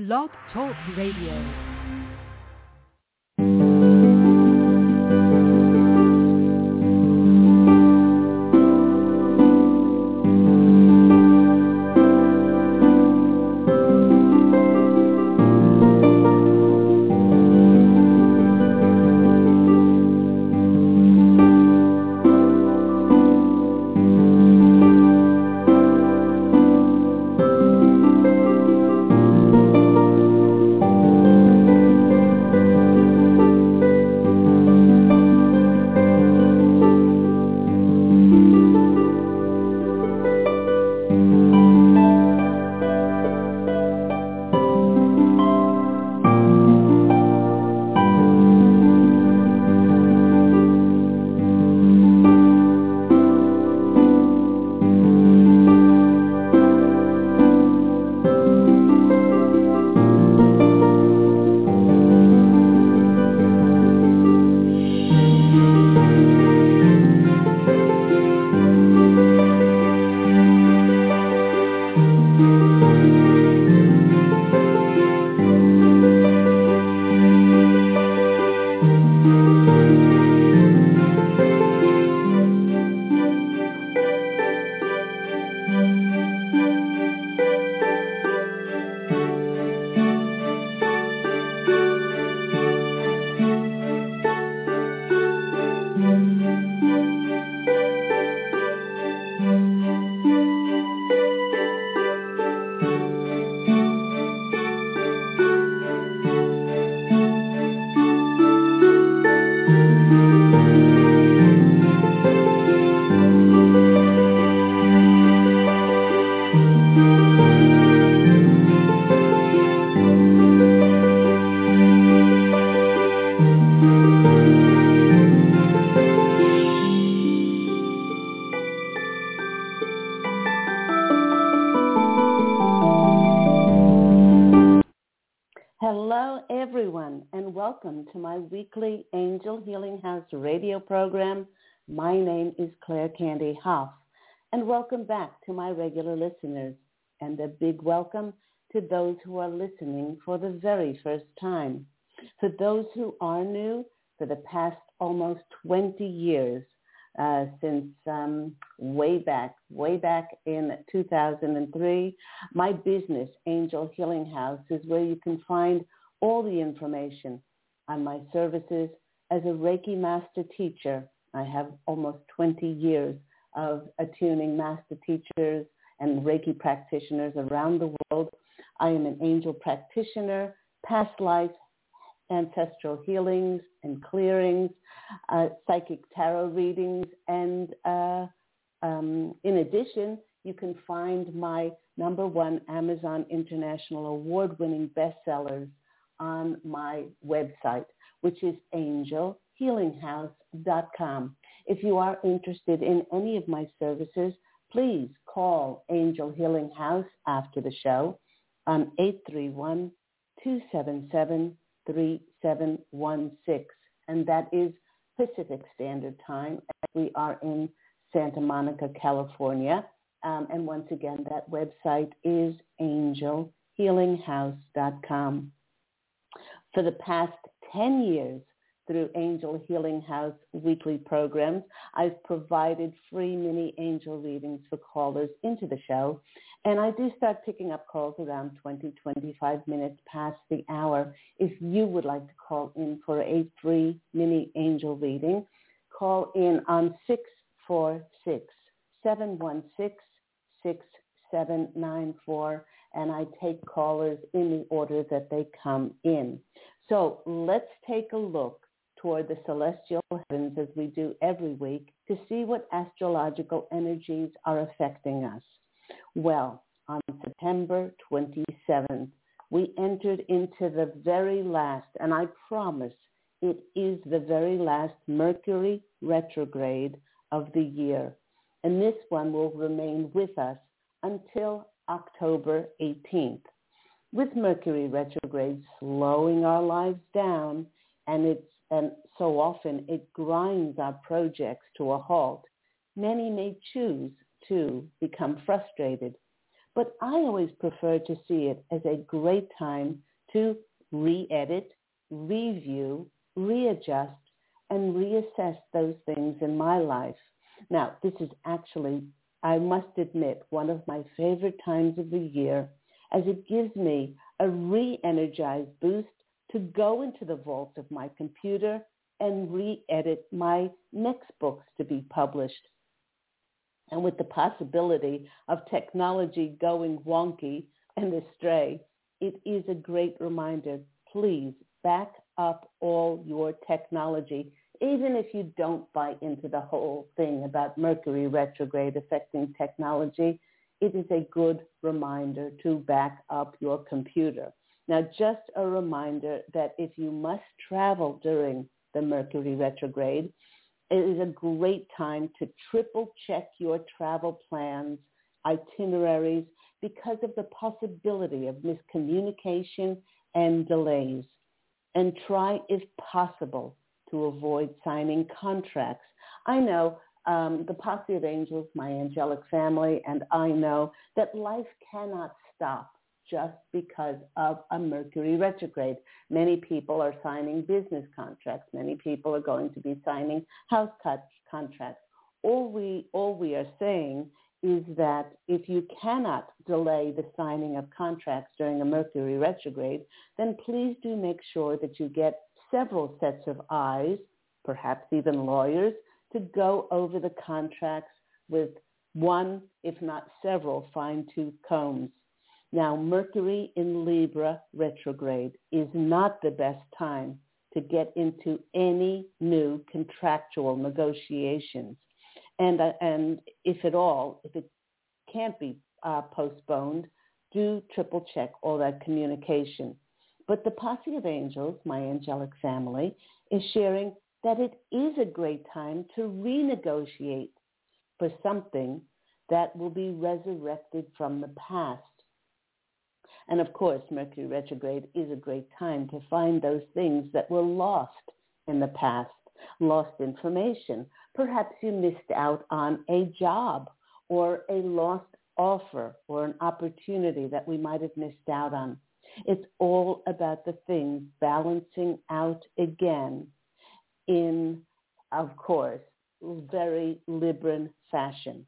Blog Talk Radio. Program. My name is Claire Candy Hough, and welcome back to my regular listeners, and a big welcome to those who are listening for the very first time. For those who are new, for the past almost 20 years, uh, since um, way back, way back in 2003. My business, Angel Healing House, is where you can find all the information on my services as a Reiki master teacher. I have almost 20 years of attuning master teachers and Reiki practitioners around the world. I am an angel practitioner, past life ancestral healings and clearings, uh, psychic tarot readings, and uh, um, in addition, you can find my number one Amazon International Award-winning bestsellers, on my website, which is angelhealinghouse.com. If you are interested in any of my services, please call Angel Healing House after the show on 831-277-3716. And that is Pacific Standard Time. We are in Santa Monica, California. Um, and once again, that website is angelhealinghouse.com. For the past 10 years, through Angel Healing House weekly programs, I've provided free mini angel readings for callers into the show. And I do start picking up calls around 20, 25 minutes past the hour. If you would like to call in for a free mini angel reading, call in on 646 716 6794 and I take callers in the order that they come in. So let's take a look toward the celestial heavens as we do every week to see what astrological energies are affecting us. Well, on September 27th, we entered into the very last, and I promise it is the very last Mercury retrograde of the year. And this one will remain with us until October 18th. With Mercury retrograde slowing our lives down, and it's and so often it grinds our projects to a halt, many may choose to become frustrated. But I always prefer to see it as a great time to re-edit, review, readjust, and reassess those things in my life. Now, this is actually, I must admit, one of my favorite times of the year as it gives me a re-energized boost to go into the vault of my computer and re-edit my next books to be published. And with the possibility of technology going wonky and astray, it is a great reminder. Please back up all your technology, even if you don't buy into the whole thing about Mercury retrograde affecting technology. It is a good reminder to back up your computer. Now, just a reminder that if you must travel during the Mercury retrograde, it is a great time to triple check your travel plans, itineraries, because of the possibility of miscommunication and delays. And try, if possible, to avoid signing contracts. I know um, the posse of angels, my angelic family, and I know that life cannot stop just because of a Mercury retrograde. Many people are signing business contracts. Many people are going to be signing house contracts. All we, all we are saying is that if you cannot delay the signing of contracts during a Mercury retrograde, then please do make sure that you get several sets of eyes, perhaps even lawyers, to go over the contracts with one, if not several, fine-tooth combs. Now, Mercury in Libra retrograde is not the best time to get into any new contractual negotiations. And, uh, and if at all, if it can't be uh, postponed, do triple check all that communication. But the posse of angels, my angelic family, is sharing that it is a great time to renegotiate for something that will be resurrected from the past. And of course, Mercury retrograde is a great time to find those things that were lost in the past, lost information. Perhaps you missed out on a job or a lost offer or an opportunity that we might have missed out on. It's all about the things balancing out again in, of course, very Libran fashion.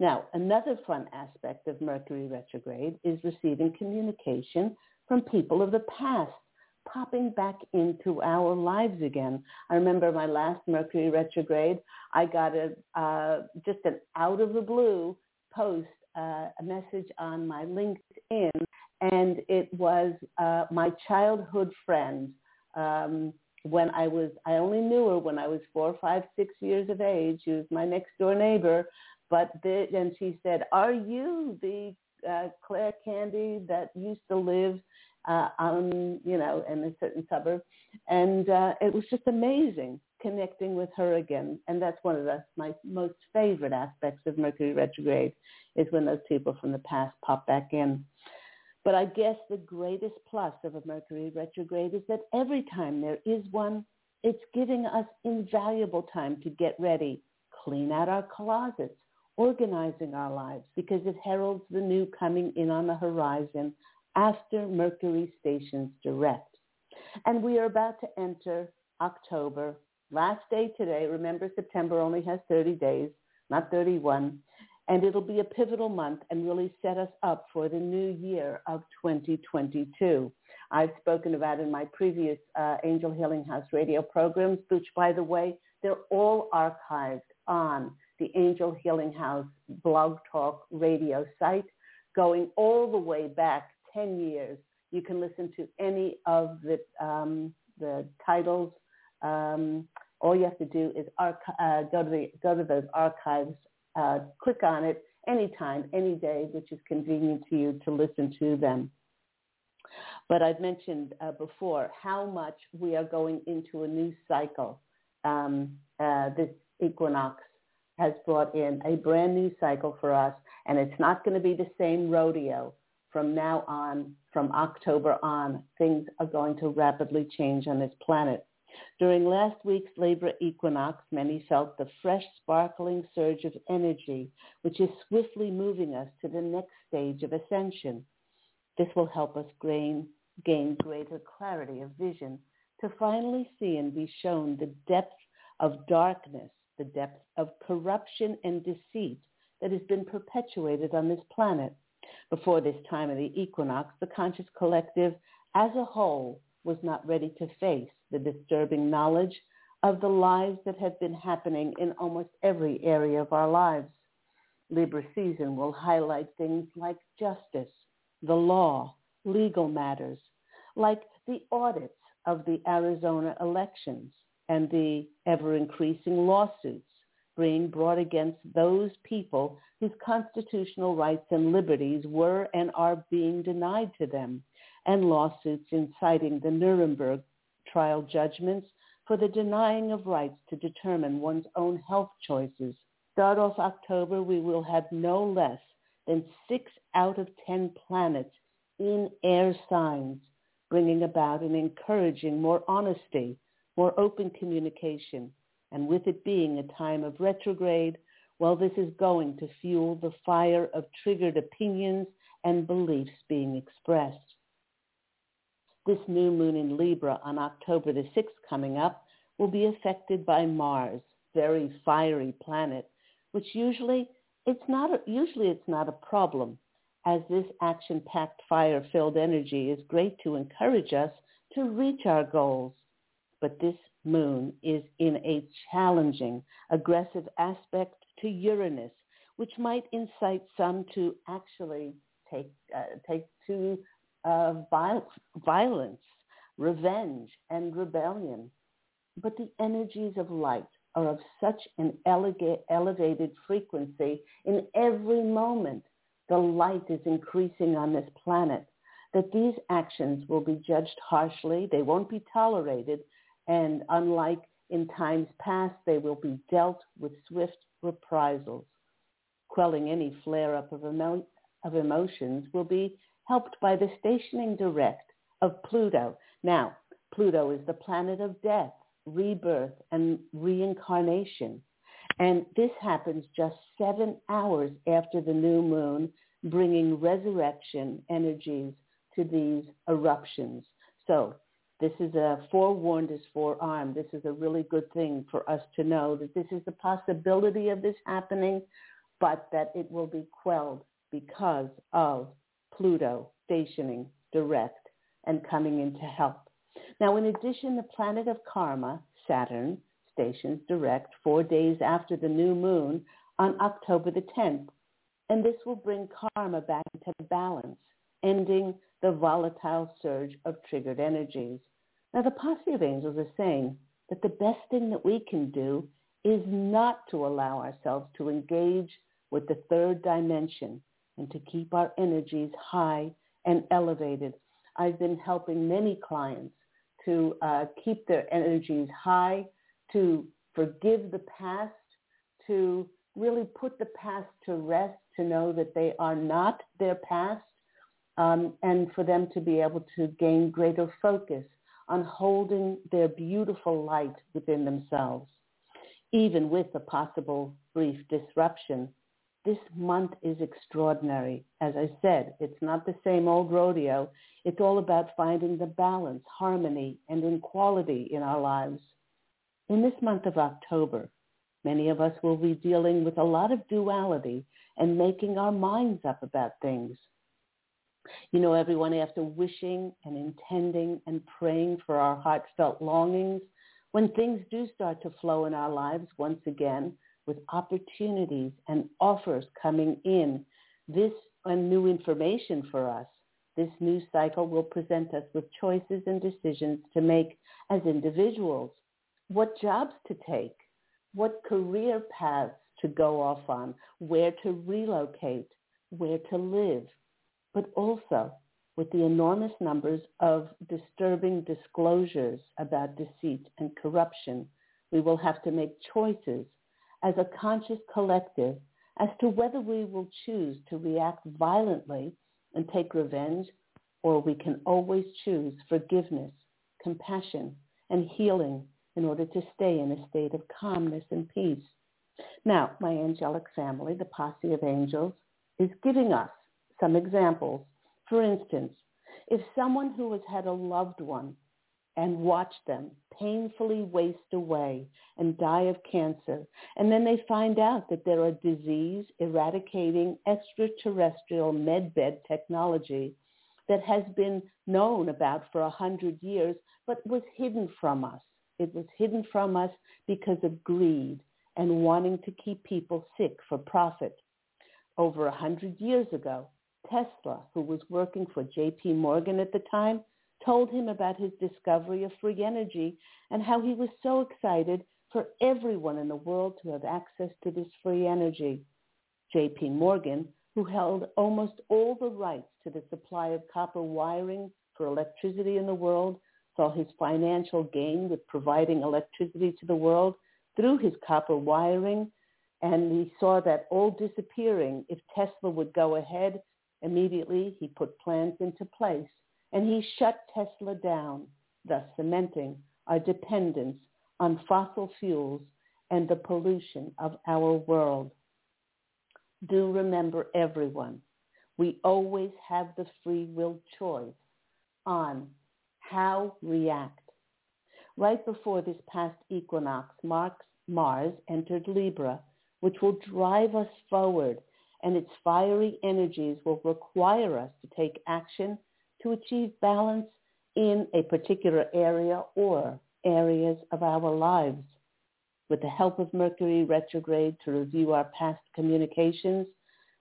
Now, another fun aspect of Mercury retrograde is receiving communication from people of the past popping back into our lives again. I remember my last Mercury retrograde, I got a uh, just an out of the blue post, uh, a message on my LinkedIn, and it was uh, my childhood friend. Um, when I was, I only knew her when I was four, five, six years of age. She was my next door neighbor, but the, and she said, "Are you the uh, Claire Candy that used to live uh, on, you know, in a certain suburb?" And uh, it was just amazing connecting with her again. And that's one of the, my most favorite aspects of Mercury retrograde is when those people from the past pop back in. But I guess the greatest plus of a Mercury retrograde is that every time there is one, it's giving us invaluable time to get ready, clean out our closets, organizing our lives because it heralds the new coming in on the horizon after Mercury stations direct. And we are about to enter October. Last day today. Remember, September only has 30 days, not 31. And it'll be a pivotal month and really set us up for the new year of 2022. I've spoken about in my previous uh, Angel Healing House radio programs, which, by the way, they're all archived on the Angel Healing House blog talk radio site going all the way back 10 years. You can listen to any of the, um, the titles. Um, all you have to do is arch- uh, go, to the, go to those archives, uh, click on it anytime, any day, which is convenient to you to listen to them. But I've mentioned uh, before how much we are going into a new cycle um, uh, this equinox has brought in a brand new cycle for us, and it's not going to be the same rodeo from now on, from October on. Things are going to rapidly change on this planet. During last week's Libra equinox, many felt the fresh, sparkling surge of energy, which is swiftly moving us to the next stage of ascension. This will help us gain, gain greater clarity of vision to finally see and be shown the depth of darkness, the depth of corruption and deceit that has been perpetuated on this planet. Before this time of the equinox, the conscious collective as a whole was not ready to face the disturbing knowledge of the lives that have been happening in almost every area of our lives. Libra season will highlight things like justice, the law, legal matters, like the audits of the Arizona elections and the ever-increasing lawsuits being brought against those people whose constitutional rights and liberties were and are being denied to them, and lawsuits inciting the Nuremberg trial judgments for the denying of rights to determine one's own health choices. Start off October, we will have no less than six out of ten planets in air signs, bringing about and encouraging more honesty, more open communication, and with it being a time of retrograde, well, this is going to fuel the fire of triggered opinions and beliefs being expressed. This new moon in Libra on October the 6th coming up will be affected by Mars, very fiery planet, which usually it's not a, usually it's not a problem as this action-packed fire-filled energy is great to encourage us to reach our goals. But this moon is in a challenging, aggressive aspect to Uranus, which might incite some to actually take uh, take to uh, violence, revenge, and rebellion. But the energies of light are of such an elevated frequency in every moment the light is increasing on this planet that these actions will be judged harshly, they won't be tolerated, and unlike in times past, they will be dealt with swift reprisals. Quelling any flare-up of, emo- of emotions will be helped by the stationing direct of Pluto. Now, Pluto is the planet of death, rebirth, and reincarnation. And this happens just seven hours after the new moon, bringing resurrection energies to these eruptions. So this is a forewarned is forearmed. This is a really good thing for us to know that this is the possibility of this happening, but that it will be quelled because of Pluto stationing direct and coming in to help. Now, in addition, the planet of karma, Saturn, stations direct four days after the new moon on October the 10th. And this will bring karma back into balance, ending the volatile surge of triggered energies. Now, the posse of angels is saying that the best thing that we can do is not to allow ourselves to engage with the third dimension and to keep our energies high and elevated. I've been helping many clients to uh, keep their energies high, to forgive the past, to really put the past to rest, to know that they are not their past, um, and for them to be able to gain greater focus on holding their beautiful light within themselves. Even with a possible brief disruption, this month is extraordinary. As I said, it's not the same old rodeo. It's all about finding the balance, harmony, and equality in our lives. In this month of October, many of us will be dealing with a lot of duality and making our minds up about things. You know, everyone, after wishing and intending and praying for our heartfelt longings, when things do start to flow in our lives once again with opportunities and offers coming in, this and new information for us, this new cycle will present us with choices and decisions to make as individuals. What jobs to take, what career paths to go off on, where to relocate, where to live, but also with the enormous numbers of disturbing disclosures about deceit and corruption, we will have to make choices as a conscious collective as to whether we will choose to react violently and take revenge or we can always choose forgiveness, compassion, and healing in order to stay in a state of calmness and peace. Now, my angelic family, the posse of angels, is giving us some examples. For instance, if someone who has had a loved one and watched them painfully waste away and die of cancer, and then they find out that there are disease eradicating extraterrestrial medbed technology that has been known about for a hundred years, but was hidden from us. It was hidden from us because of greed and wanting to keep people sick for profit. Over a hundred years ago, Tesla, who was working for J.P. Morgan at the time, told him about his discovery of free energy and how he was so excited for everyone in the world to have access to this free energy. J.P. Morgan, who held almost all the rights to the supply of copper wiring for electricity in the world, saw his financial gain with providing electricity to the world through his copper wiring, and he saw that all disappearing if Tesla would go ahead. Immediately, he put plans into place, and he shut Tesla down, thus cementing our dependence on fossil fuels and the pollution of our world. Do remember, everyone, we always have the free will choice on how react right before this past equinox, Mars entered Libra, which will drive us forward, and its fiery energies will require us to take action to achieve balance in a particular area or areas of our lives. With the help of Mercury retrograde to review our past communications,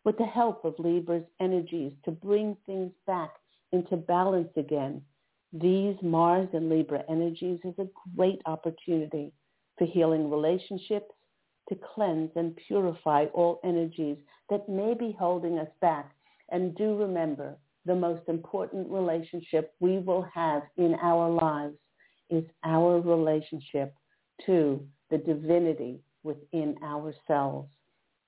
with the help of Libra's energies to bring things back into balance again, these Mars and Libra energies is a great opportunity for healing relationships, to cleanse and purify all energies that may be holding us back. And do remember, the most important relationship we will have in our lives is our relationship to the divinity within ourselves.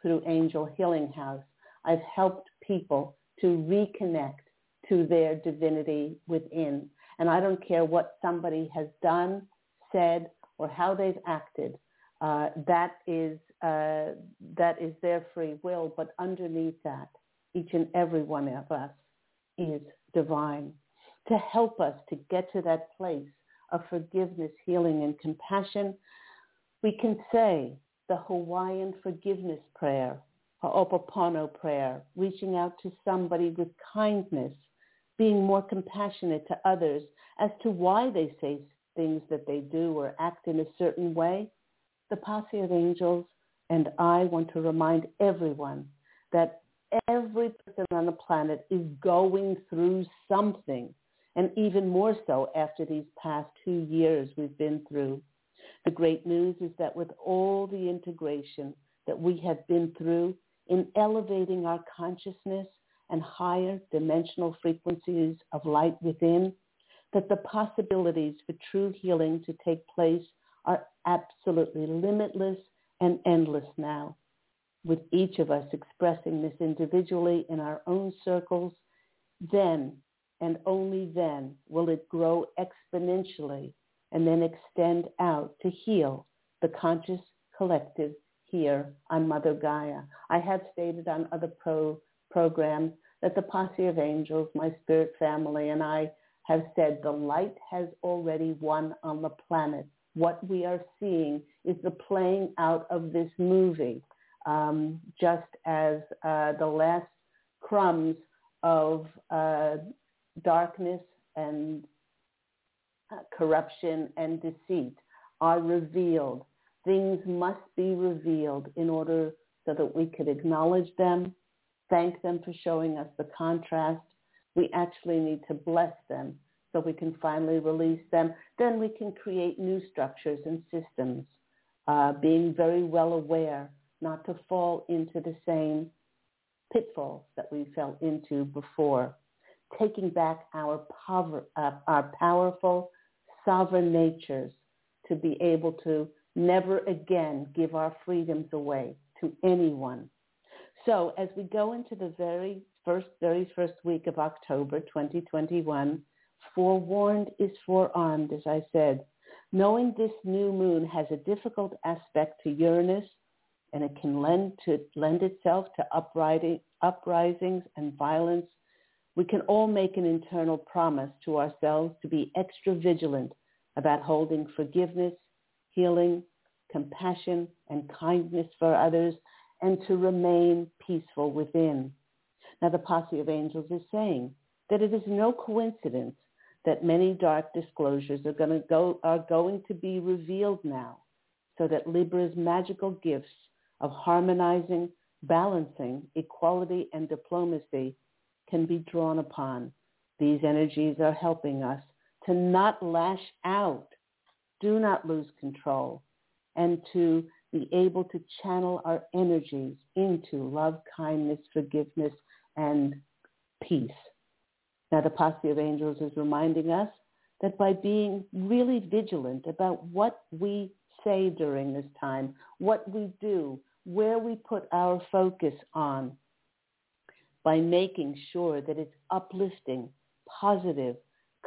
Through Angel Healing House, I've helped people to reconnect to their divinity within and I don't care what somebody has done, said, or how they've acted. Uh, that is uh, that is their free will. But underneath that, each and every one of us is divine to help us to get to that place of forgiveness, healing, and compassion. We can say the Hawaiian forgiveness prayer, Ho'oponopono prayer, reaching out to somebody with kindness, being more compassionate to others as to why they say things that they do or act in a certain way, the posse of angels and I want to remind everyone that every person on the planet is going through something, and even more so after these past two years we've been through. The great news is that with all the integration that we have been through in elevating our consciousness and higher dimensional frequencies of light within, that the possibilities for true healing to take place are absolutely limitless and endless now. With each of us expressing this individually in our own circles, then and only then will it grow exponentially and then extend out to heal the conscious collective here on Mother Gaia. I have stated on other pro programs that the posse of angels, my spirit family, and I have said the light has already won on the planet. What we are seeing is the playing out of this movie, um, just as uh, the last crumbs of uh, darkness and uh, corruption and deceit are revealed. Things must be revealed in order so that we could acknowledge them, thank them for showing us the contrast, we actually need to bless them so we can finally release them. Then we can create new structures and systems, uh, being very well aware not to fall into the same pitfalls that we fell into before. Taking back our, power, uh, our powerful sovereign natures to be able to never again give our freedoms away to anyone. So as we go into the very first, very first week of October 2021, forewarned is forearmed, as I said. Knowing this new moon has a difficult aspect to Uranus and it can lend, to, lend itself to uprising, uprisings and violence, we can all make an internal promise to ourselves to be extra vigilant about holding forgiveness, healing, compassion, and kindness for others, and to remain peaceful within. Now the posse of angels is saying that it is no coincidence that many dark disclosures are going to go are going to be revealed now so that Libra's magical gifts of harmonizing, balancing, equality, and diplomacy can be drawn upon. These energies are helping us to not lash out, do not lose control, and to be able to channel our energies into love, kindness, forgiveness, and peace. Now the posse of angels is reminding us that by being really vigilant about what we say during this time, what we do, where we put our focus on, by making sure that it's uplifting, positive,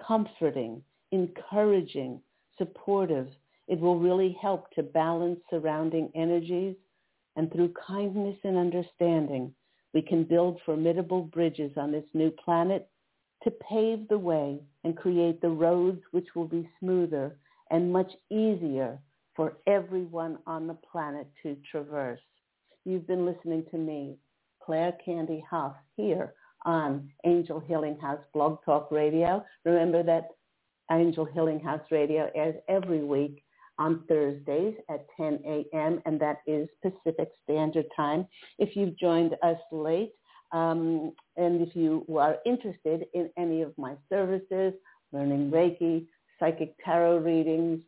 comforting, encouraging, supportive, it will really help to balance surrounding energies. And through kindness and understanding, we can build formidable bridges on this new planet to pave the way and create the roads which will be smoother and much easier for everyone on the planet to traverse. You've been listening to me, Claire Candy Hough, here on Angel Healing House Blog Talk Radio. Remember that Angel Healing House Radio airs every week on Thursdays at 10 a.m. and that is Pacific Standard Time. If you've joined us late, um, and if you are interested in any of my services, learning Reiki, psychic tarot readings,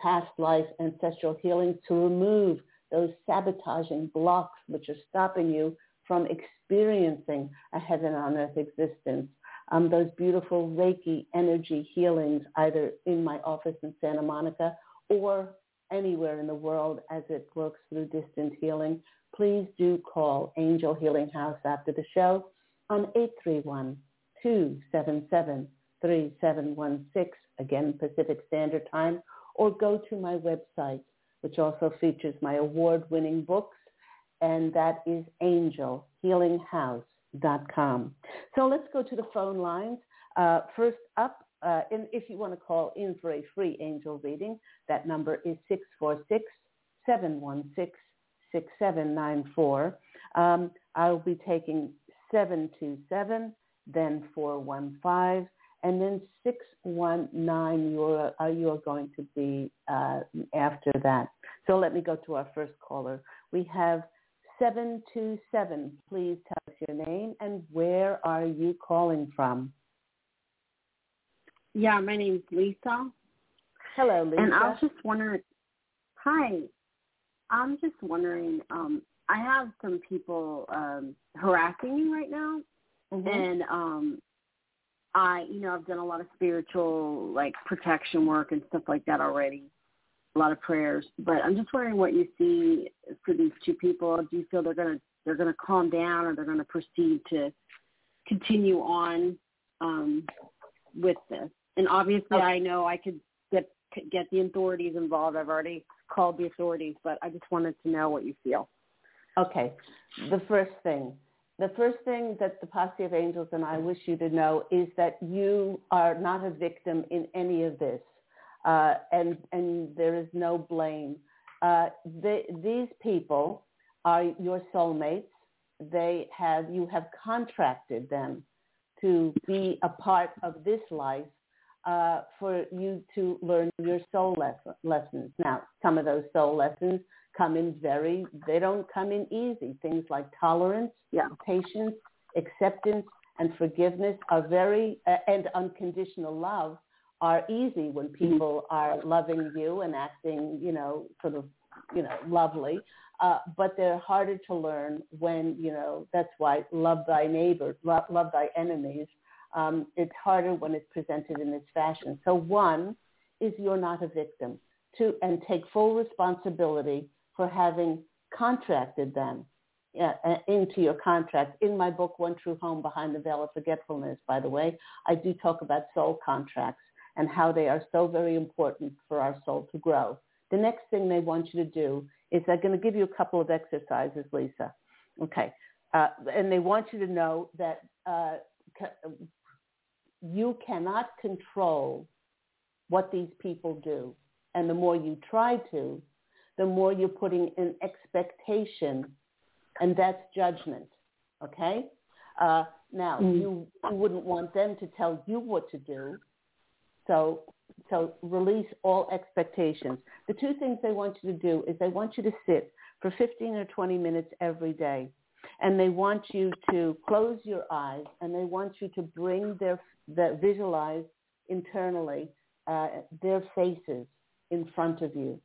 past life, ancestral healing to remove those sabotaging blocks which are stopping you from experiencing a heaven on earth existence. Um, those beautiful Reiki energy healings either in my office in Santa Monica or anywhere in the world as it works through distant healing please do call Angel Healing House after the show on 831-277-3716, again, Pacific Standard Time, or go to my website, which also features my award-winning books, and that is angelhealinghouse.com. So let's go to the phone lines. Uh, first up, uh, and if you want to call in for a free angel reading, that number is 646 716 6794. Um, I'll be taking 727, then 415, and then 619 you are, uh, you are going to be uh, after that. So let me go to our first caller. We have 727. Please tell us your name and where are you calling from? Yeah, my name's Lisa. Hello, Lisa. And I was just wondering, hi, I'm just wondering. Um, I have some people um, harassing me right now, mm-hmm. and um, I, you know, I've done a lot of spiritual like protection work and stuff like that already. A lot of prayers, but I'm just wondering what you see for these two people. Do you feel they're gonna they're gonna calm down, or they're gonna proceed to continue on um, with this? And obviously, okay. I know I could get get the authorities involved. I've already called the authorities, but I just wanted to know what you feel. Okay. The first thing, the first thing that the posse of angels and I wish you to know is that you are not a victim in any of this, uh, and and there is no blame. Uh, they, these people are your soulmates. They have you have contracted them to be a part of this life uh, for you to learn your soul lesson, lessons. Now, some of those soul lessons come in very, they don't come in easy. Things like tolerance, yeah. patience, acceptance, and forgiveness are very, uh, and unconditional love are easy when mm-hmm. people are loving you and acting, you know, sort of, you know, lovely. Uh, but they're harder to learn when, you know, that's why love thy neighbor, love, love thy enemies um, it's harder when it's presented in this fashion. So one is you're not a victim. Two, and take full responsibility for having contracted them uh, into your contract. In my book, One True Home Behind the Veil of Forgetfulness, by the way, I do talk about soul contracts and how they are so very important for our soul to grow. The next thing they want you to do is they're going to give you a couple of exercises, Lisa. Okay. Uh, and they want you to know that uh, you cannot control what these people do. And the more you try to, the more you're putting an expectation, and that's judgment. Okay? Uh, now, mm. you, you wouldn't want them to tell you what to do. So, so release all expectations. The two things they want you to do is they want you to sit for 15 or 20 minutes every day. And they want you to close your eyes and they want you to bring their, that visualize internally uh, their faces in front of you.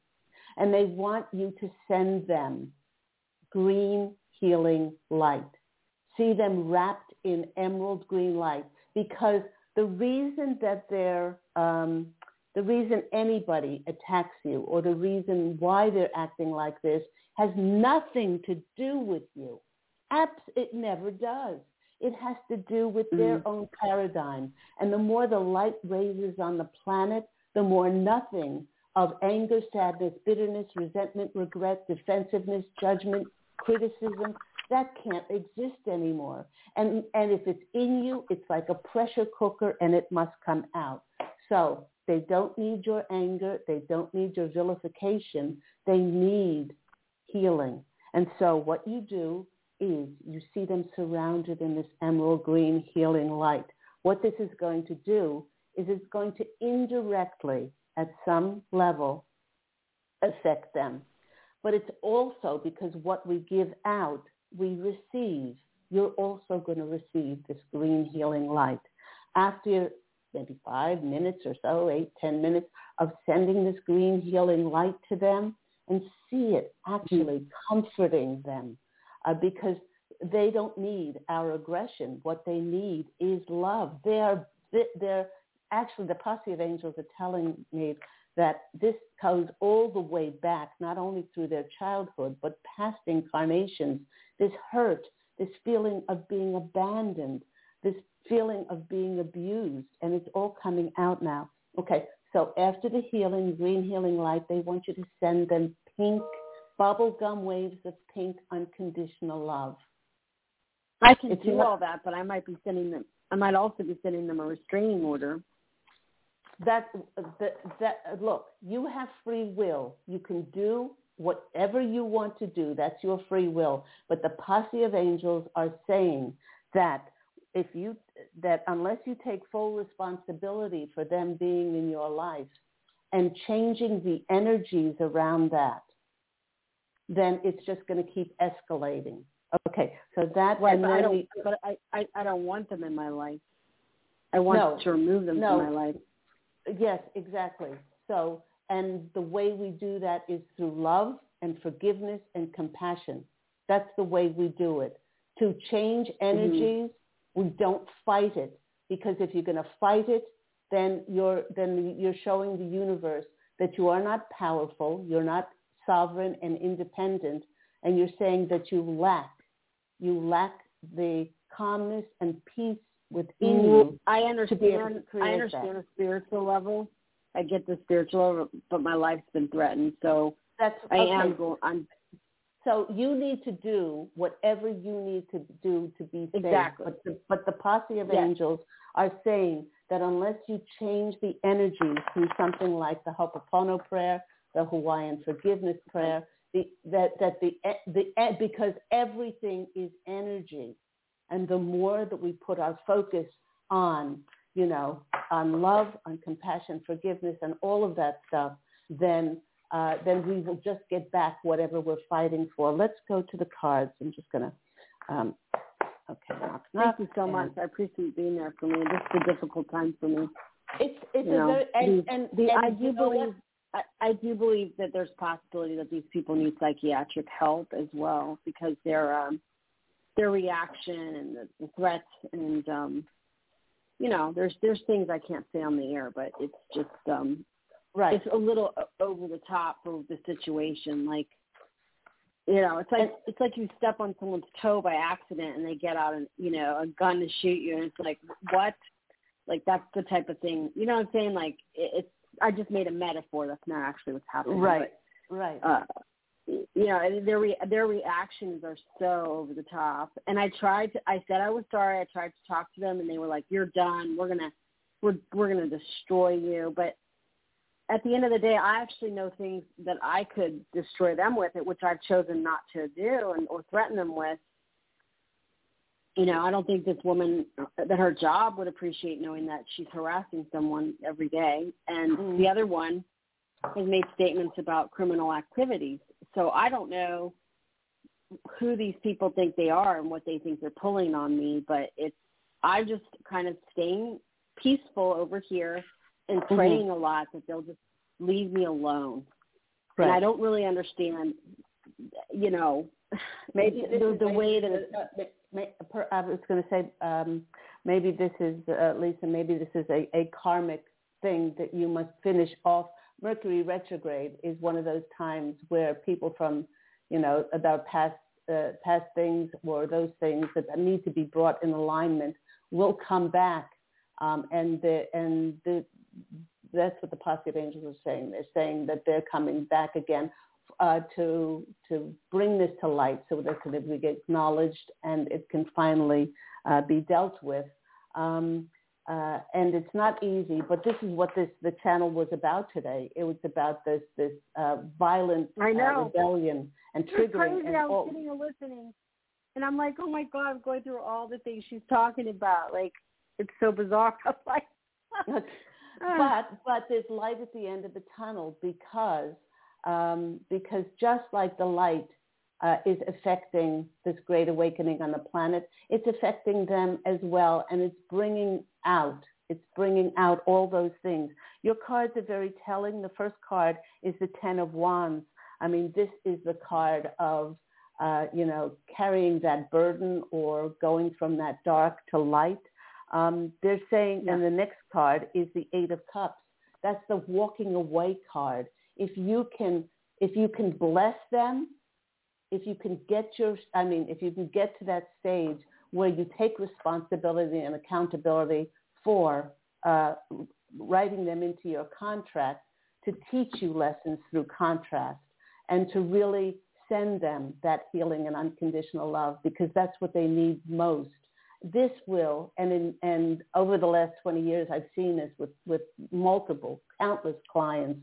And they want you to send them green healing light. See them wrapped in emerald green light because the reason that they're, um, the reason anybody attacks you or the reason why they're acting like this has nothing to do with you. Abs- it never does. It has to do with their mm-hmm. own paradigm. And the more the light raises on the planet, the more nothing of anger, sadness, bitterness, resentment, regret, defensiveness, judgment, criticism, that can't exist anymore. And, and if it's in you, it's like a pressure cooker and it must come out. So they don't need your anger. They don't need your vilification. They need healing. And so what you do is you see them surrounded in this emerald green healing light. What this is going to do is it's going to indirectly, at some level, affect them. But it's also because what we give out, we receive. You're also going to receive this green healing light. After maybe five minutes or so, eight, ten minutes of sending this green healing light to them and see it actually comforting them uh, because they don't need our aggression. What they need is love. They are, they're actually, the posse of angels are telling me that this goes all the way back, not only through their childhood, but past incarnations. This hurt, this feeling of being abandoned, this feeling of being abused, and it's all coming out now. Okay, so after the healing, green healing light, they want you to send them pink bubblegum waves of pink unconditional love. I can if do all that, but I might be sending them. I might also be sending them a restraining order. That that that look, you have free will. You can do whatever you want to do. That's your free will. But the posse of angels are saying that if you that unless you take full responsibility for them being in your life and changing the energies around that, then it's just going to keep escalating. Okay, so that right, but I don't. We, but I, I, I don't want them in my life. I want no, to remove them no. from my life. Yes, exactly. So, and the way we do that is through love and forgiveness and compassion. That's the way we do it. To change mm-hmm. energies, mm-hmm. we don't fight it because if you're going to fight it, then you're then you're showing the universe that you are not powerful, you're not sovereign and independent, and you're saying that you lack, you lack the calmness and peace within you. I understand. I understand that. a spiritual level. I get the spiritual level, but my life's been threatened, so that's I okay. am going. I'm so you need to do whatever you need to do to be safe. Exactly. But the, but the posse of yes. angels are saying that unless you change the energy through something like the Ho'oponopono prayer, the Hawaiian forgiveness prayer, the, that, that the, the, because everything is energy. And the more that we put our focus on, you know, on love, on compassion, forgiveness, and all of that stuff, then uh, then we will just get back whatever we're fighting for. Let's go to the cards. I'm just to, um, okay. Knock, knock, Thank you so much. I appreciate being there for me. This is a difficult time for me. It's it's you a know, very and, and, the, and I do believe I, I do believe that there's possibility that these people need psychiatric help as well because their um their reaction and the, the threats and um you know there's there's things I can't say on the air but it's just um right it's a little over the top for the situation like you know it's like it's like you step on someone's toe by accident and they get out and you know a gun to shoot you and it's like what Like that's the type of thing. You know what I'm saying? Like it, it's. I just made a metaphor. That's not actually what's happening. Right. But, right. Uh, you know, their re- their reactions are so over the top. And I tried to. I said I was sorry. I tried to talk to them, and they were like, "You're done. We're gonna, we're we're gonna destroy you." But at the end of the day, I actually know things that I could destroy them with, it, which I've chosen not to do and or threaten them with. You know, I don't think this woman that her job would appreciate knowing that she's harassing someone every day. And mm-hmm. the other one has made statements about criminal activities. So I don't know who these people think they are and what they think they're pulling on me, but it's I'm just kind of staying peaceful over here and mm-hmm. praying mm-hmm. a lot that they'll just leave me alone. Right. And I don't really understand, you know, maybe the, the way that it's. Uh, I was going to say um, maybe this is uh, Lisa. Maybe this is a, a karmic thing that you must finish off. Mercury retrograde is one of those times where people from, you know, about past uh, past things or those things that need to be brought in alignment will come back, um, and the and the that's what the posse of angels are saying. They're saying that they're coming back again uh, to to bring this to light so that it can be acknowledged and it can finally uh, be dealt with. Um, uh, and it's not easy, but this is what this the channel was about today. It was about this this uh, violent I uh, know. rebellion and it's triggering. Crazy. And I was sitting and listening, and I'm like, oh my god, I'm going through all the things she's talking about. Like it's so bizarre. I'm like. but but there's light at the end of the tunnel because um, because just like the light uh, is affecting this great awakening on the planet, it's affecting them as well, and it's bringing out it's bringing out all those things. Your cards are very telling. The first card is the Ten of Wands. I mean, this is the card of uh, you know carrying that burden or going from that dark to light. Um, they're saying, yeah. and the next card is the Eight of Cups. That's the walking away card. If you can, if you can bless them, if you can get your, I mean, if you can get to that stage where you take responsibility and accountability for uh, writing them into your contract to teach you lessons through contrast and to really send them that healing and unconditional love because that's what they need most this will, and in, and over the last 20 years, I've seen this with, with multiple, countless clients.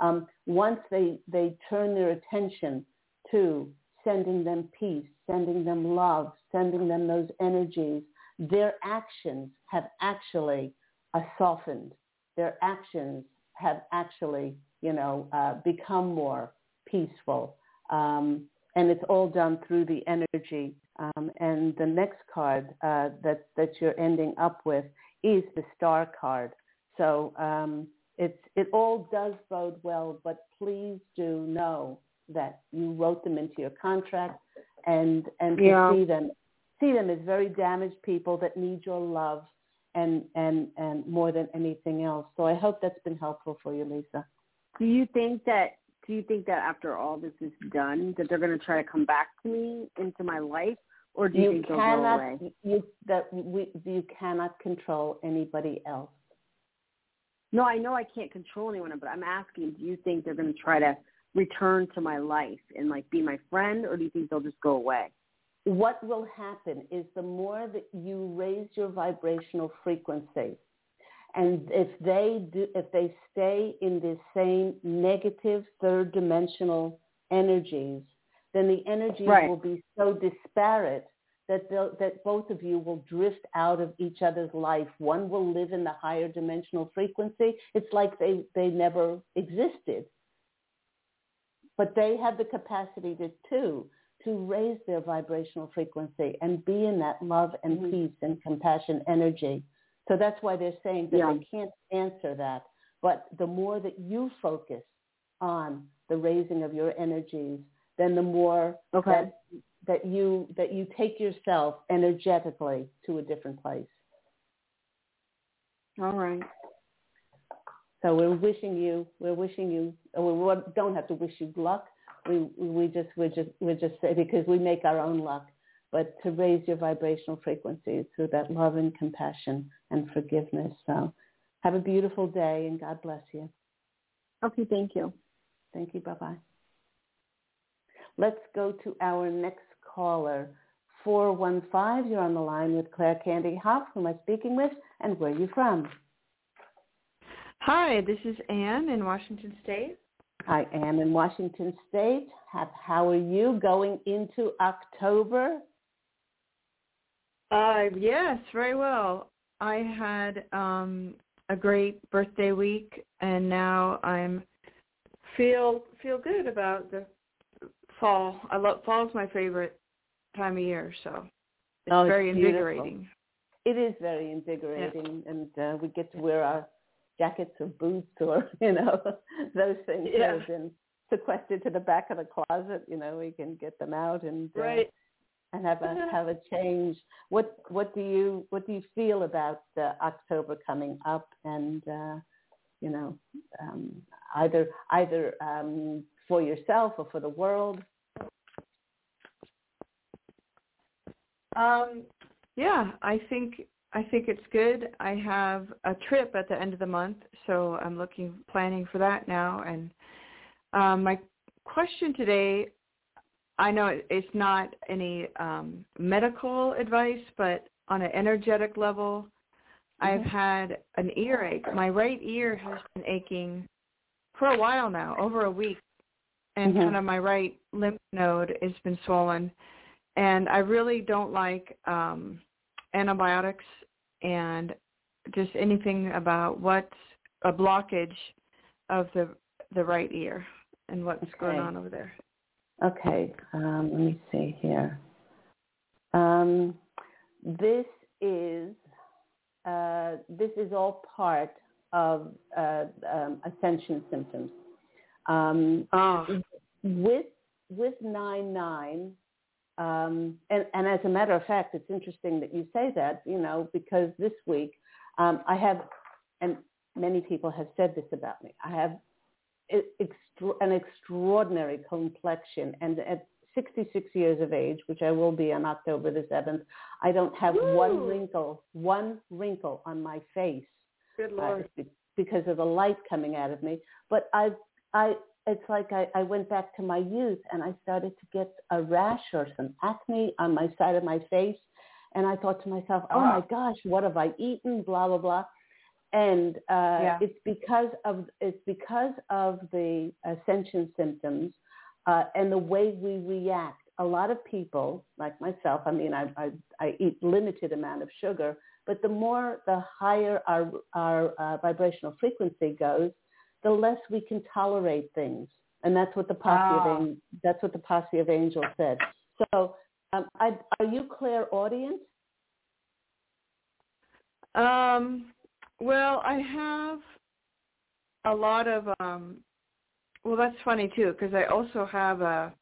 Um, once they, they turn their attention to sending them peace, sending them love, sending them those energies, their actions have actually uh, softened. Their actions have actually, you know, uh, become more peaceful. Um, and it's all done through the energy um, and the next card uh, that, that you're ending up with is the star card. So um, it's, it all does bode well, but please do know that you wrote them into your contract and, and to yeah. see them, see them as very damaged people that need your love and, and, and more than anything else. So I hope that's been helpful for you, Lisa. Do you think that do you think that after all this is done, that they're going to try to come back to me into my life, or do you, you think they'll cannot, go away? You, that we, you cannot control anybody else. No, I know I can't control anyone, but I'm asking, do you think they're going to try to return to my life and like be my friend, or do you think they'll just go away? What will happen is the more that you raise your vibrational frequency, and if they do, if they stay in the same negative third dimensional energies, then the energies right. will be so disparate that that both of you will drift out of each other's life. One will live in the higher dimensional frequency. It's like they, they never existed. But they have the capacity to too to raise their vibrational frequency and be in that love and mm-hmm. peace and compassion energy. So that's why they're saying that yeah. they can't answer that. But the more that you focus on the raising of your energies, then the more okay. that, that you that you take yourself energetically to a different place. All right. So we're wishing you, we're wishing you, we don't have to wish you luck. We we just we just we just say because we make our own luck but to raise your vibrational frequency through that love and compassion and forgiveness. So have a beautiful day and God bless you. Okay, thank you. Thank you. Bye-bye. Let's go to our next caller. 415, you're on the line with Claire Candy Hough. Who am I speaking with and where are you from? Hi, this is Anne in Washington State. Hi, Anne in Washington State. How are you going into October? Uh, yes, very well. I had um, a great birthday week, and now I'm feel feel good about the fall. I love fall's my favorite time of year, so it's oh, very it's invigorating. It is very invigorating, yeah. and uh, we get to wear our jackets or boots or you know those things yeah. that have been sequestered to the back of the closet. You know, we can get them out and uh, and have a have a change. What what do you what do you feel about uh, October coming up and uh, you know um, either either um, for yourself or for the world? Um, yeah, I think I think it's good. I have a trip at the end of the month, so I'm looking planning for that now. And um, my question today, I know it's not any um, medical advice, but on an energetic level, mm-hmm. I've had an earache. My right ear has been aching for a while now, over a week, and mm-hmm. kind of my right lymph node has been swollen. And I really don't like um antibiotics and just anything about what's a blockage of the the right ear and what's okay. going on over there. Okay, um, let me see here. Um, this is uh, this is all part of uh, um, ascension symptoms. Um, oh. With with nine nine, um, and, and, as a matter of fact, it's interesting that you say that, you know, because this week um, I have, and many people have said this about me, I have extra, an extraordinary complexion. And at 66 years of age, which I will be on October the 7th, I don't have Woo! one wrinkle, one wrinkle on my face. Good uh, Lord. Uh, because of the light coming out of me. But I, I, it's like I, I went back to my youth and I started to get a rash or some acne on my side of my face. And I thought to myself, oh my gosh, what have I eaten? Blah, blah, blah. And uh, yeah. it's because of it's because of the ascension symptoms uh, and the way we react. A lot of people, like myself, I mean, I, I, I eat limited amount of sugar, but the more, the higher our, our uh, vibrational frequency goes, the less we can tolerate things. And that's what the posse ah. of that's what the posse of angels said. So, um, I, are you clairaudient? Um, well, I have a lot of. Um, well, that's funny too because I also have a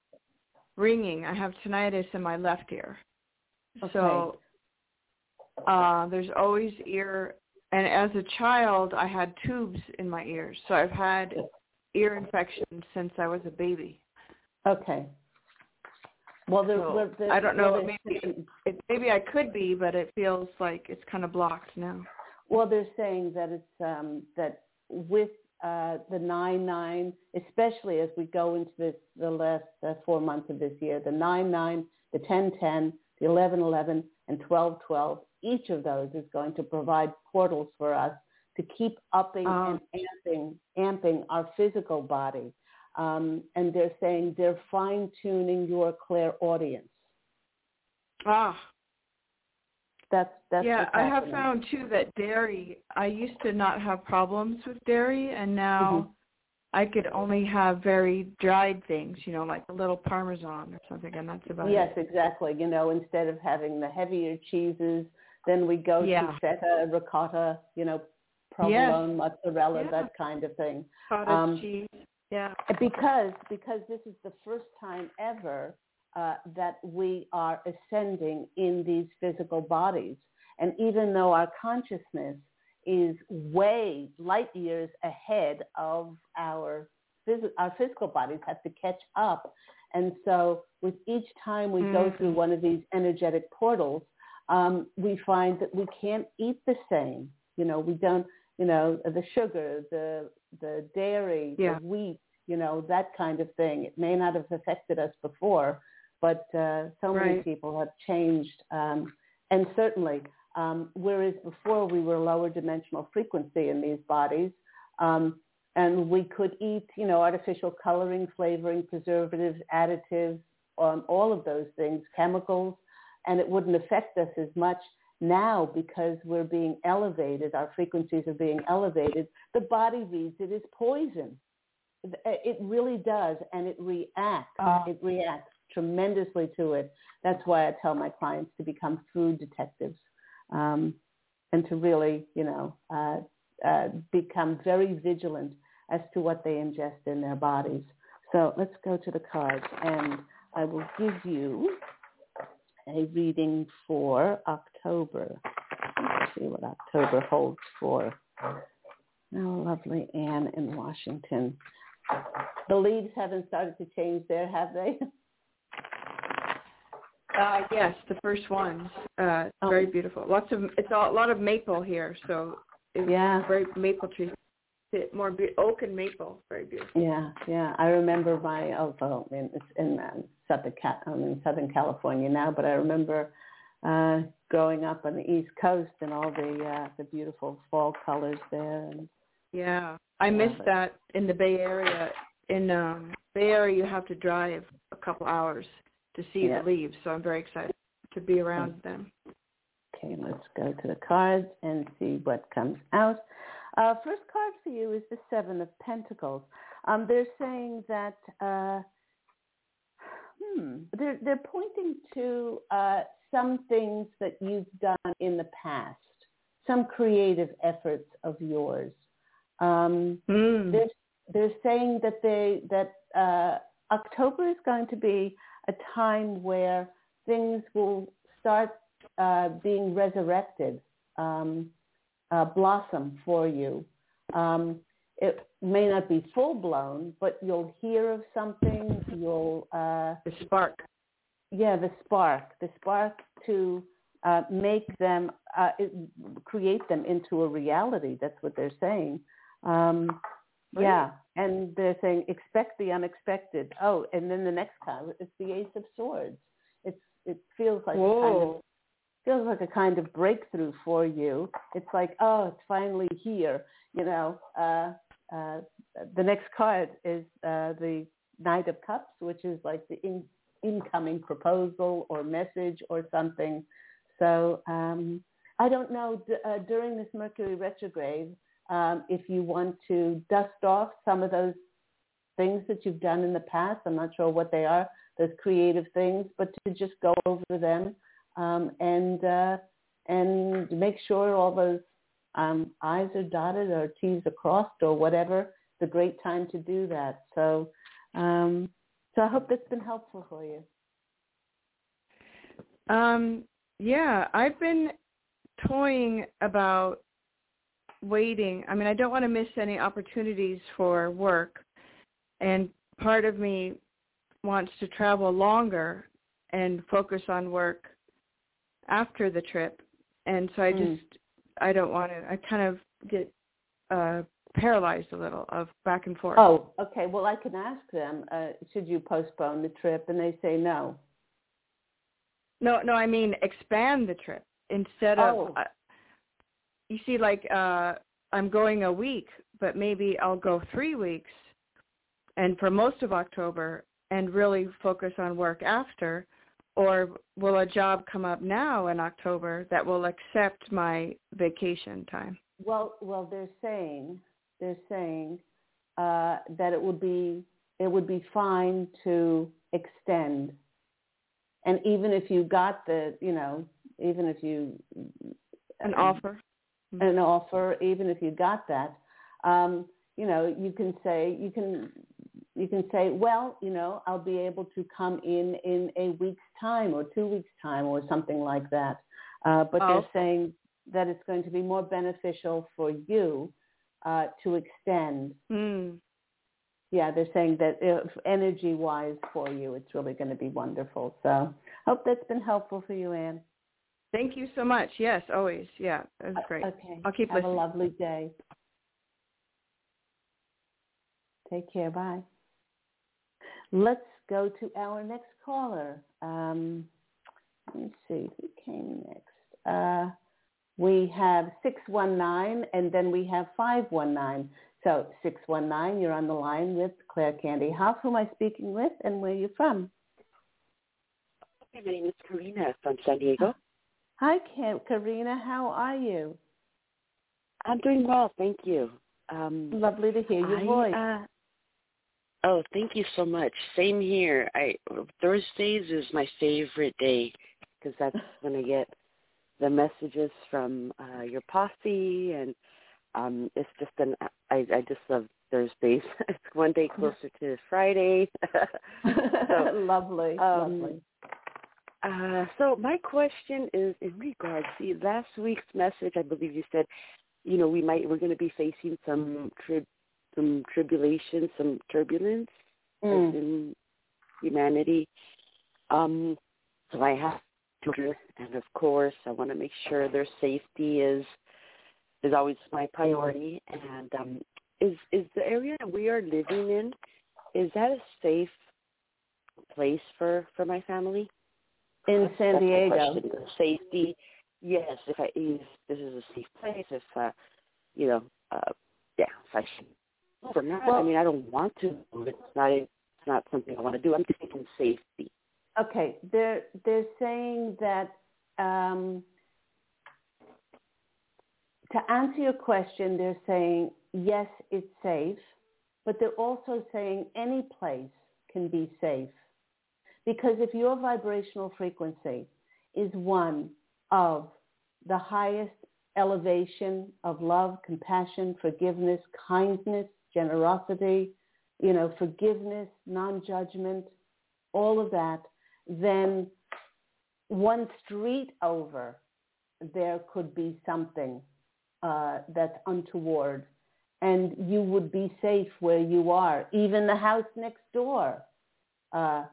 ringing. I have tinnitus in my left ear. Okay. So uh, there's always ear and as a child, I had tubes in my ears, so I've had ear infections since I was a baby. Okay. Well, there, so, there, I don't know. maybe it, maybe I could be, but it feels like it's kind of blocked now. Well, they're saying that it's um, that with uh, the nine nine, especially as we go into this, the last uh, four months of this year, the nine nine, the ten ten, the eleven eleven, and twelve twelve each of those is going to provide portals for us to keep upping um, and amping, amping our physical body. Um, and they're saying they're fine tuning your clairaudience. Ah. That's that's yeah. I have found too that dairy. I used to not have problems with dairy, and now mm-hmm. I could only have very dried things. You know, like a little parmesan or something, and that's about yes, it. Yes, exactly. You know, instead of having the heavier cheeses then we go yeah. to feta, ricotta, you know, provolone, yes. mozzarella, yeah. that kind of thing. Cottage um, cheese. Yeah. Because because this is the first time ever uh, that we are ascending in these physical bodies, and even though our consciousness is way light years ahead of our phys- our physical bodies have to catch up. And so with each time we mm-hmm. go through one of these energetic portals, um, we find that we can't eat the same. You know, we don't, you know, the sugar, the the dairy, yeah. the wheat, you know, that kind of thing. It may not have affected us before, but uh, so right. many people have changed. Um, and certainly, um, whereas before we were lower dimensional frequency in these bodies, um, and we could eat, you know, artificial coloring, flavoring, preservatives, additives, um, all of those things, chemicals, and it wouldn't affect us as much now because we're being elevated, our frequencies are being elevated, the body reads it as poison. It really does, and it reacts. Uh, it reacts tremendously to it. That's why I tell my clients to become food detectives um, and to really, you know, uh, uh, become very vigilant as to what they ingest in their bodies. So let's go to the cards, and I will give you a reading for October. Let's see what October holds for. Oh, lovely Anne in Washington. The leaves haven't started to change there, have they? Uh, yes, the first ones. Uh, oh. Very beautiful. Lots of it's all, a lot of maple here, so it's yeah, very maple trees more be- oak and maple. Very beautiful. Yeah, yeah. I remember my although in, it's in um, Southern I'm in Southern California now, but I remember uh, growing up on the East Coast and all the uh, the beautiful fall colors there. And, yeah, I miss that in the Bay Area. In um, Bay Area, you have to drive a couple hours to see yeah. the leaves, so I'm very excited to be around okay. them. Okay, let's go to the cards and see what comes out. Uh, first card for you is the Seven of Pentacles. Um, they're saying that uh, hmm, they're they're pointing to uh, some things that you've done in the past, some creative efforts of yours. Um, mm. They're they're saying that they that uh, October is going to be a time where things will start uh, being resurrected. Um, uh, blossom for you. Um, it may not be full blown, but you'll hear of something. You'll uh, the spark. Yeah, the spark. The spark to uh, make them uh, create them into a reality. That's what they're saying. Um, yeah, and they're saying expect the unexpected. Oh, and then the next card is the Ace of Swords. It's it feels like Whoa. kind of feels like a kind of breakthrough for you. It's like, oh, it's finally here. You know, uh, uh, the next card is uh, the Knight of Cups, which is like the in, incoming proposal or message or something. So um, I don't know d- uh, during this Mercury retrograde um, if you want to dust off some of those things that you've done in the past. I'm not sure what they are, those creative things, but to just go over them um, and uh, and make sure all those um, I's are dotted or T's are crossed or whatever. It's a great time to do that. So um, so I hope that's been helpful for you. Um, yeah, I've been toying about waiting. I mean, I don't want to miss any opportunities for work, and part of me wants to travel longer and focus on work after the trip, and so I mm. just I don't want to. I kind of get uh paralyzed a little of back and forth. Oh, okay. Well, I can ask them. Uh, should you postpone the trip? And they say no. No, no. I mean expand the trip instead of. Oh. Uh, you see, like uh I'm going a week, but maybe I'll go three weeks, and for most of October, and really focus on work after or will a job come up now in October that will accept my vacation time? Well, well, they're saying they're saying uh, that it would be it would be fine to extend, and even if you got the you know even if you an offer an offer even if you got that um, you know you can say you can you can say, well, you know, I'll be able to come in in a week's time or two weeks' time or something like that. Uh, but oh. they're saying that it's going to be more beneficial for you uh, to extend. Mm. yeah, they're saying that if energy-wise for you, it's really going to be wonderful. So hope that's been helpful for you, Anne. Thank you so much. Yes, always. Yeah, that was great. Okay. I'll keep listening. Have listening. a lovely day. Take care. Bye. Let's go to our next caller. Um, let me see who came next. Uh, we have 619 and then we have 519. So 619, you're on the line with Claire Candy Hough. Who am I speaking with and where are you from? Hi, my name is Karina from San Diego. Hi, Karina. How are you? I'm doing well, thank you. Um, Lovely to hear your I, voice. Uh, oh, thank you so much. Same here. I Thursdays is my favorite day because that's when I get the messages from uh, your posse, and um, it's just an. I, I just love Thursdays. it's one day closer to Friday. so, lovely, um, lovely. Uh, so my question is in regards to last week's message. I believe you said, you know, we might we're going to be facing some trib, some tribulation, some turbulence mm. in humanity. Um, so I have children, and of course, I want to make sure their safety is is always my priority. And um, is is the area that we are living in is that a safe place for for my family? In San Diego. Safety, yes. If I if this is a safe place, if uh, you know, uh, yeah, if I should move or not. Well, I mean, I don't want to move. It's not. It's not something I want to do. I'm thinking safety. Okay, they're they're saying that um, to answer your question, they're saying yes, it's safe, but they're also saying any place can be safe. Because if your vibrational frequency is one of the highest elevation of love, compassion, forgiveness, kindness, generosity, you know, forgiveness, non-judgment, all of that, then one street over, there could be something uh, that's untoward. And you would be safe where you are. Even the house next door uh,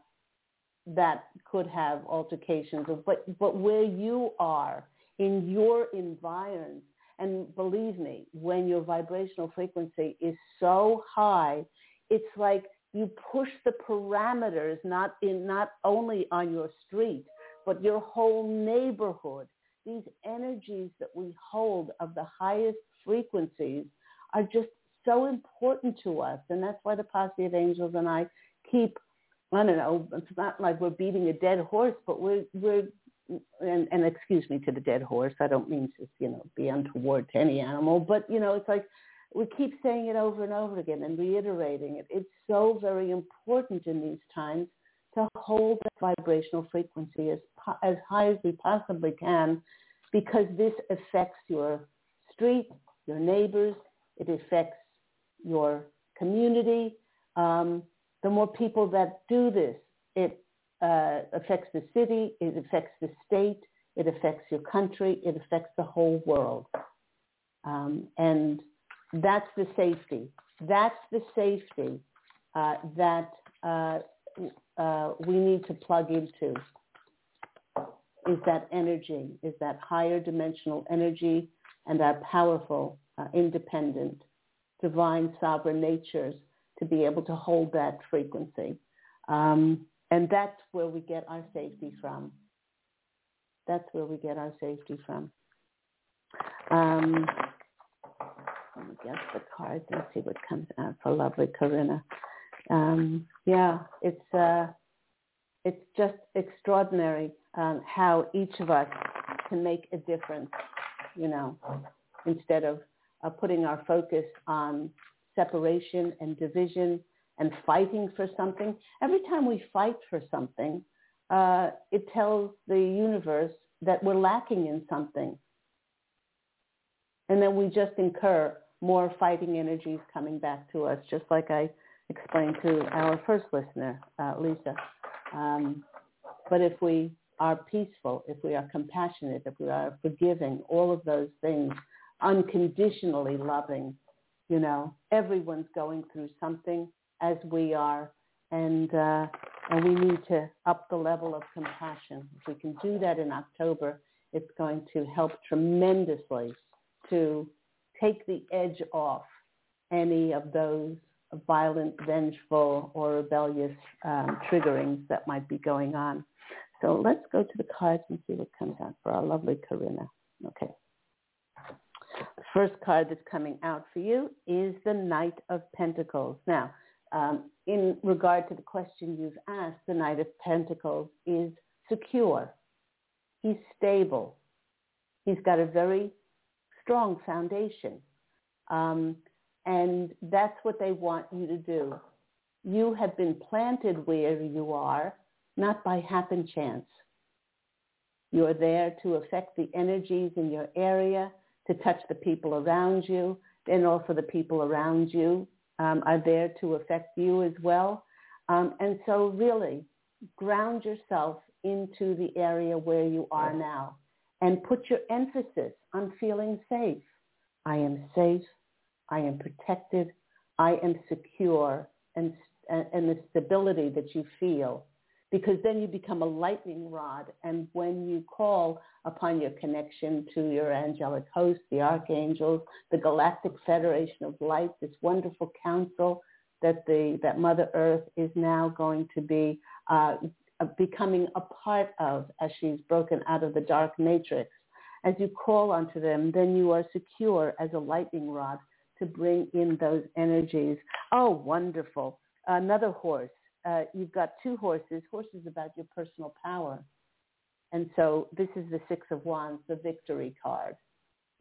that could have altercations, but but where you are in your environment, and believe me, when your vibrational frequency is so high, it's like you push the parameters not in not only on your street, but your whole neighborhood. These energies that we hold of the highest frequencies are just so important to us, and that's why the posse of angels and I keep I don't know, it's not like we're beating a dead horse, but we're, we're and, and excuse me to the dead horse, I don't mean to, you know, be untoward to any animal, but, you know, it's like we keep saying it over and over again and reiterating it. It's so very important in these times to hold that vibrational frequency as, as high as we possibly can because this affects your street, your neighbors, it affects your community. Um, the more people that do this, it uh, affects the city, it affects the state, it affects your country, it affects the whole world. Um, and that's the safety. That's the safety uh, that uh, uh we need to plug into is that energy, is that higher dimensional energy and our powerful, uh, independent, divine, sovereign natures to be able to hold that frequency. Um, and that's where we get our safety from. That's where we get our safety from. Um, let me get the cards and see what comes out for lovely Corinna. Um, yeah, it's uh, it's just extraordinary um, how each of us can make a difference. You know, instead of uh, putting our focus on separation and division and fighting for something. Every time we fight for something, uh, it tells the universe that we're lacking in something. And then we just incur more fighting energies coming back to us, just like I explained to our first listener, uh, Lisa. Um, but if we are peaceful, if we are compassionate, if we are forgiving, all of those things, unconditionally loving, you know, everyone's going through something as we are, and uh, and we need to up the level of compassion. If we can do that in October, it's going to help tremendously to take the edge off any of those violent, vengeful, or rebellious um, triggerings that might be going on. So let's go to the cards and see what comes out for our lovely Corinna. Okay. First card that's coming out for you is the Knight of Pentacles. Now, um, in regard to the question you've asked, the Knight of Pentacles is secure. He's stable. He's got a very strong foundation. Um, and that's what they want you to do. You have been planted where you are, not by happen chance. You're there to affect the energies in your area, to touch the people around you, and also the people around you um, are there to affect you as well. Um, and so really ground yourself into the area where you are now and put your emphasis on feeling safe. I am safe. I am protected. I am secure and, and the stability that you feel because then you become a lightning rod. And when you call upon your connection to your angelic host, the archangels, the Galactic Federation of Light, this wonderful council that the that Mother Earth is now going to be uh, becoming a part of as she's broken out of the dark matrix. As you call onto them, then you are secure as a lightning rod to bring in those energies. Oh, wonderful. Another horse uh, you've got two horses. Horses about your personal power. And so this is the Six of Wands, the victory card.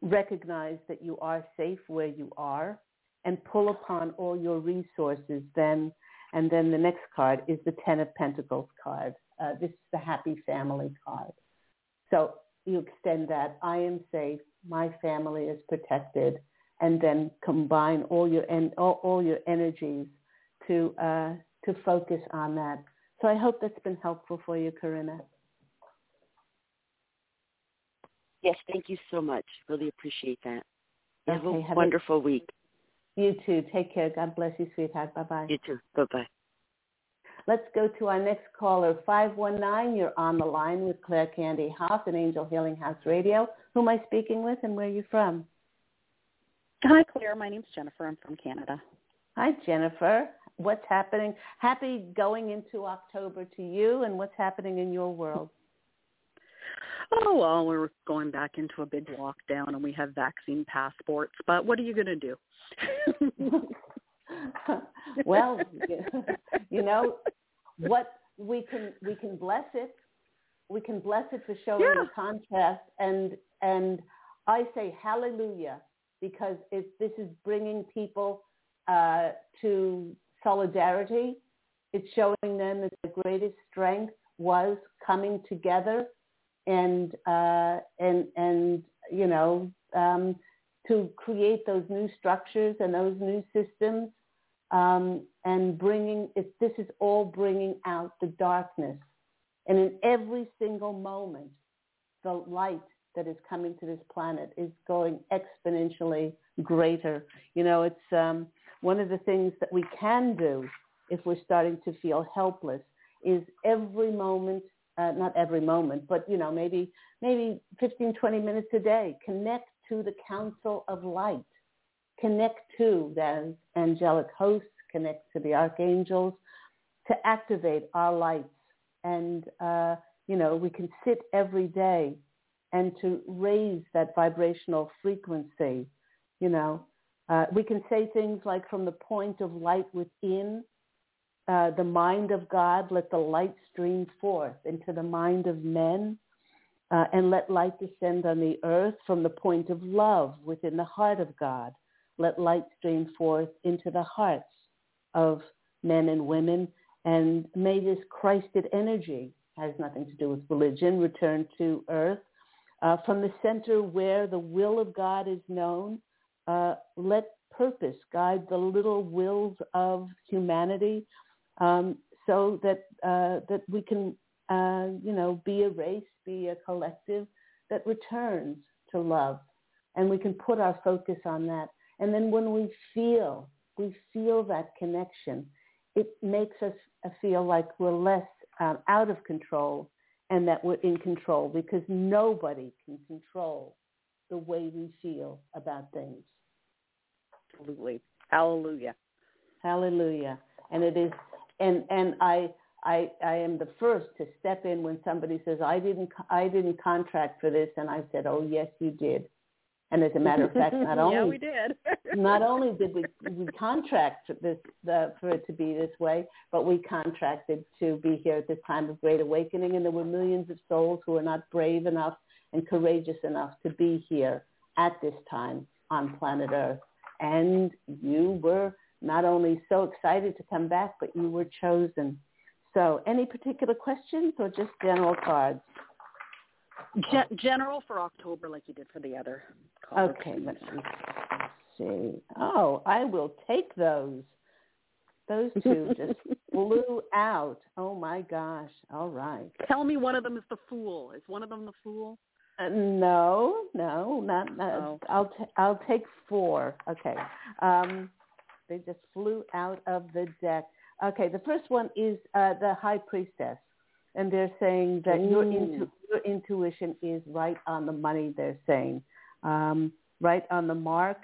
Recognize that you are safe where you are and pull upon all your resources then. And then the next card is the Ten of Pentacles card. Uh, this is the happy family card. So you extend that. I am safe. My family is protected. And then combine all your, en- all, all your energies to uh, to focus on that. So I hope that's been helpful for you, Corinna. Yes, thank you so much. Really appreciate that. Have a have wonderful a, week. You too. Take care. God bless you, sweetheart. Bye-bye. You too. Bye-bye. Let's go to our next caller, 519. You're on the line with Claire Candy Hough and Angel Healing House Radio. Who am I speaking with and where are you from? Hi, Claire. My name's Jennifer. I'm from Canada. Hi, Jennifer what's happening. Happy going into October to you and what's happening in your world. Oh, well, we're going back into a big lockdown and we have vaccine passports, but what are you going to do? well, you know, what we can we can bless it. We can bless it for showing yeah. the contrast and and I say hallelujah because it, this is bringing people uh, to solidarity. It's showing them that the greatest strength was coming together and uh, and and you know um, to create those new structures and those new systems um, and bringing it, this is all bringing out the darkness and in every single moment the light that is coming to this planet is going exponentially greater you know it's um, one of the things that we can do if we're starting to feel helpless is every moment, uh, not every moment, but you know, maybe maybe 15, 20 minutes a day, connect to the council of light. Connect to the angelic hosts, connect to the archangels to activate our lights. And, uh, you know, we can sit every day and to raise that vibrational frequency, you know, uh, we can say things like from the point of light within, uh, the mind of God, let the light stream forth into the mind of men, uh, and let light descend on the earth from the point of love within the heart of God. Let light stream forth into the hearts of men and women, and may this Christed energy, has nothing to do with religion, return to earth. Uh, from the center where the will of God is known, uh, let purpose guide the little wills of humanity um, so that uh, that we can uh, you know be a race, be a collective that returns to love, and we can put our focus on that. And then when we feel we feel that connection, it makes us feel like we're less um, out of control and that we're in control because nobody can control the way we feel about things. Absolutely. Hallelujah. Hallelujah. And it is, and, and I, I, I am the first to step in when somebody says, I didn't, I didn't contract for this. And I said, oh, yes, you did. And as a matter of fact, not only yeah, we did. not only did we we contract this the, for it to be this way, but we contracted to be here at this time of great awakening, and there were millions of souls who were not brave enough and courageous enough to be here at this time on planet Earth. And you were not only so excited to come back, but you were chosen. So, any particular questions or just general cards? Gen- general for October, like you did for the other. Okay, let's see. Oh, I will take those. Those two just blew out. Oh my gosh! All right. Tell me one of them is the fool. Is one of them the fool? Uh, no, no, not. not oh. I'll t- I'll take four. Okay. Um, they just flew out of the deck. Okay, the first one is uh, the High Priestess and they're saying that your, intu- your intuition is right on the money. They're saying um, right on the mark,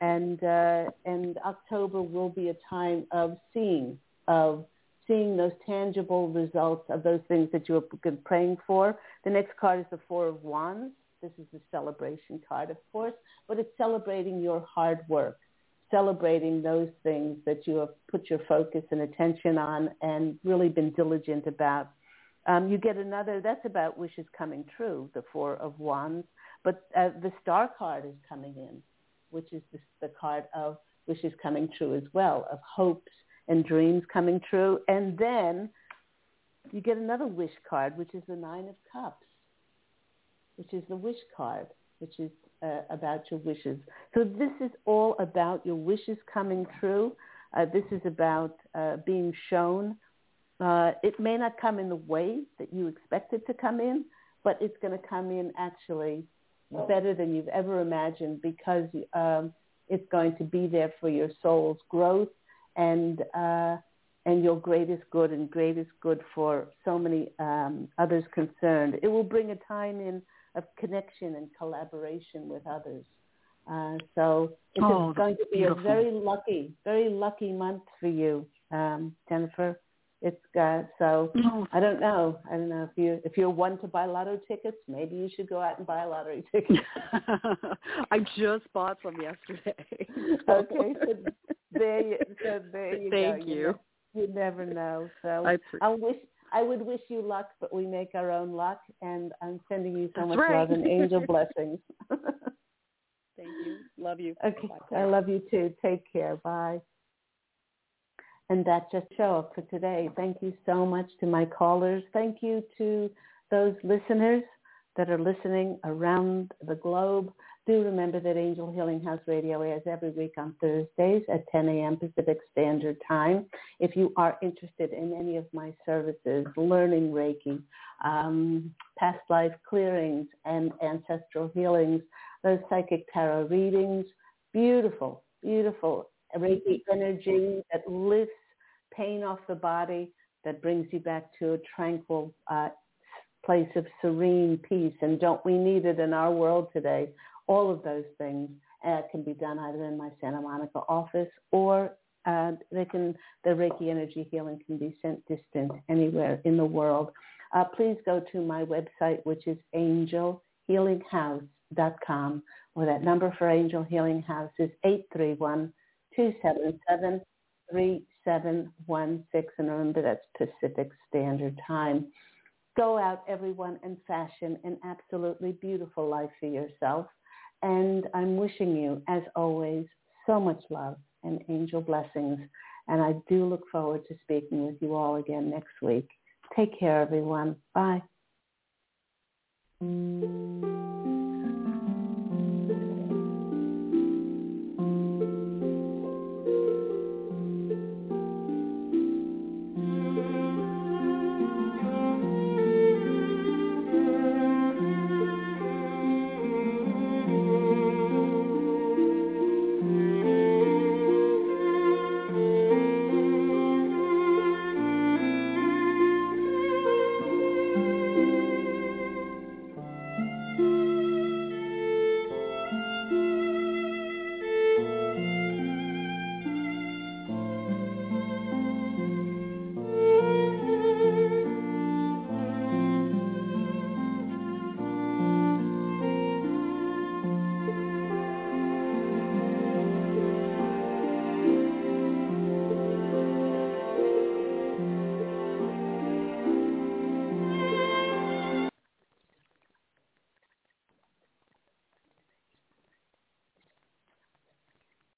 and uh, and October will be a time of seeing of seeing those tangible results of those things that you have been praying for. The next card is the Four of Wands. This is the celebration card, of course, but it's celebrating your hard work, celebrating those things that you have put your focus and attention on and really been diligent about. Um, you get another, that's about wishes coming true, the Four of Wands. But uh, the Star card is coming in, which is the, the card of wishes coming true as well, of hopes and dreams coming true. And then you get another wish card, which is the Nine of Cups, which is the wish card, which is uh, about your wishes. So this is all about your wishes coming true. Uh, this is about uh, being shown uh, it may not come in the way that you expect it to come in, but it's going to come in actually better than you've ever imagined because um, it's going to be there for your soul's growth and uh, and your greatest good and greatest good for so many um, others concerned. It will bring a time in of connection and collaboration with others. Uh, so it's oh, going to be beautiful. a very lucky, very lucky month for you, um, Jennifer. It's got so mm. I don't know. I don't know if you if you're one to buy lotto tickets, maybe you should go out and buy a lottery ticket. I just bought some yesterday. okay, so there you so there you Thank go. you. You, you never know. So I, I wish I would wish you luck, but we make our own luck, and I'm sending you so That's much right. love and angel blessings. Thank you. Love you. Okay, Bye. I love you too. Take care. Bye. And that just show up for today. Thank you so much to my callers. Thank you to those listeners that are listening around the globe. Do remember that Angel Healing House Radio airs every week on Thursdays at 10 a.m. Pacific Standard Time. If you are interested in any of my services, learning Reiki, um, past life clearings and ancestral healings, those psychic tarot readings, beautiful, beautiful Reiki energy that lifts pain off the body, that brings you back to a tranquil uh, place of serene peace. And don't we need it in our world today? All of those things uh, can be done either in my Santa Monica office or uh, they can, the Reiki energy healing can be sent distant anywhere in the world. Uh, please go to my website, which is angelhealinghouse.com, or that number for Angel Healing House is 831 277 3716. And remember, that's Pacific Standard Time. Go out, everyone, and fashion an absolutely beautiful life for yourself. And I'm wishing you, as always, so much love and angel blessings. And I do look forward to speaking with you all again next week. Take care, everyone. Bye.